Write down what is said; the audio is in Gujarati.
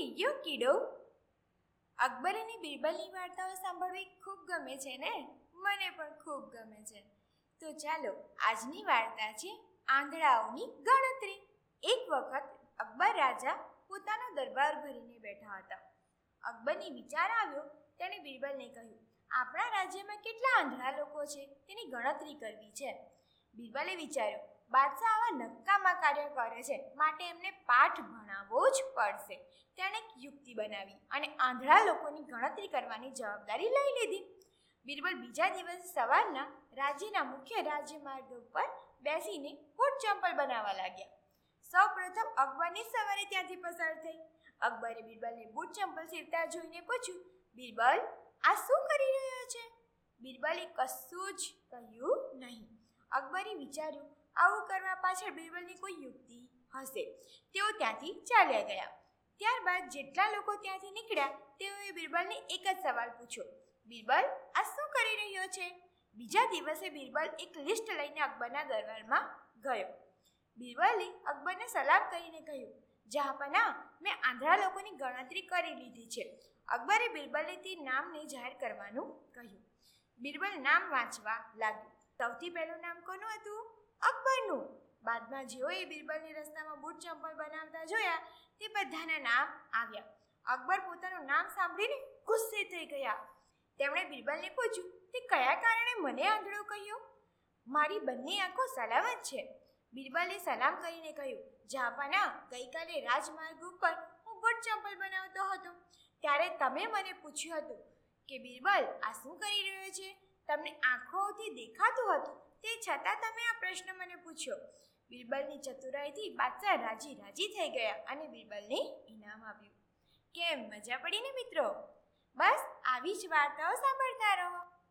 યો કીડો. અકબર અને બિરબલની વાર્તાઓ સાંભળવી ખૂબ ગમે છે ને? મને પણ ખૂબ ગમે છે. તો ચાલો, આજની વાર્તા છે આંધળાઓની ગણતરી. એક વખત અકબર રાજા પોતાનો દરબાર ભરીને બેઠા હતા. અકબરને વિચાર આવ્યો, તેણે બિરબલને કહ્યું, આપણા રાજ્યમાં કેટલા આંધળા લોકો છે? તેની ગણતરી કરવી છે. બિરબલે વિચાર્યું બાદશાહ આવા નક્કામાં કાર્ય કરે છે. માટે એમને પાઠ ભણાવવો જ પડશે. તેણે એક યુક્તિ બનાવી અને આંધળા લોકોની ગણતરી કરવાની જવાબદારી લઈ લીધી. બિરબલ બીજા દિવસે સવારના રાજ્યના મુખ્ય રાજ્યમાર્ગ ઉપર બેસીને ફૂટ ચંપલ બનાવવા લાગ્યા. સૌ પ્રથમ અકબરની સવારે ત્યાંથી પસાર થઈ. અકબરે બિરબલને બૂટ ચંપલ સીવતા જોઈને પૂછ્યું, બિરબલ, આ શું કરી રહ્યો છે? બિરબલે કશું જ કહ્યું નહીં. અકબરે વિચાર્યું આવું કરવા પાછળ બિરબલની કોઈ યુક્તિ હશે. તેઓ ત્યાંથી ચાલ્યા ગયા. ત્યારબાદ જેટલા લોકો ત્યાંથી નીકળ્યા, તેઓએ બિરબલને એક જ સવાલ પૂછ્યો. બિરબલ, આ શું કરી રહ્યો છે? બીજા દિવસે બિરબલ એક લિસ્ટ લઈને અકબરના દરબારમાં ગયો. બિરબલે અકબરને સલામ કરીને કહ્યું, જહાપના, મેં આંધળા લોકોની ગણતરી કરી લીધી છે. અકબરે બિરબલને તે નામને જાહેર કરવાનું કહ્યું. બિરબલ નામ વાંચવા લાગ્યું. સૌથી પહેલું નામ કોનું હતું? અકબરનું. બાદમાં જેઓએ બિરબલની રસ્તામાં બૂટ ચંપલ બનાવતા જોયા, તે બધાના નામ આવ્યા. અકબર પોતાનું નામ સાંભળીને ગુસ્સે થઈ ગયા. તેમણે બિરબલને પૂછ્યું, તે કયા કારણે મને આંધળો કહ્યો? મારી બંને આંખો સલામત છે. બિરબલે સલામ કરીને કહ્યું, જાપાના, ગઈકાલે રાજમાર્ગ ઉપર હું બૂટ ચંપલ બનાવતો હતો. ત્યારે તમે મને પૂછ્યું હતું કે બિરબલ, આ શું કરી રહ્યો છે? તમને આંખોથી દેખાતું હતું તે છતાં તમે આ પ્રશ્ન મને પૂછ્યો. બિરબલની ચતુરાઈથી બાદશાહ રાજી રાજી થઈ ગયા અને બિરબલને ઇનામ આપ્યું. કેમ, મજા પડી ને મિત્રો? બસ, આવી જ વાર્તાઓ સાંભળતા રહો.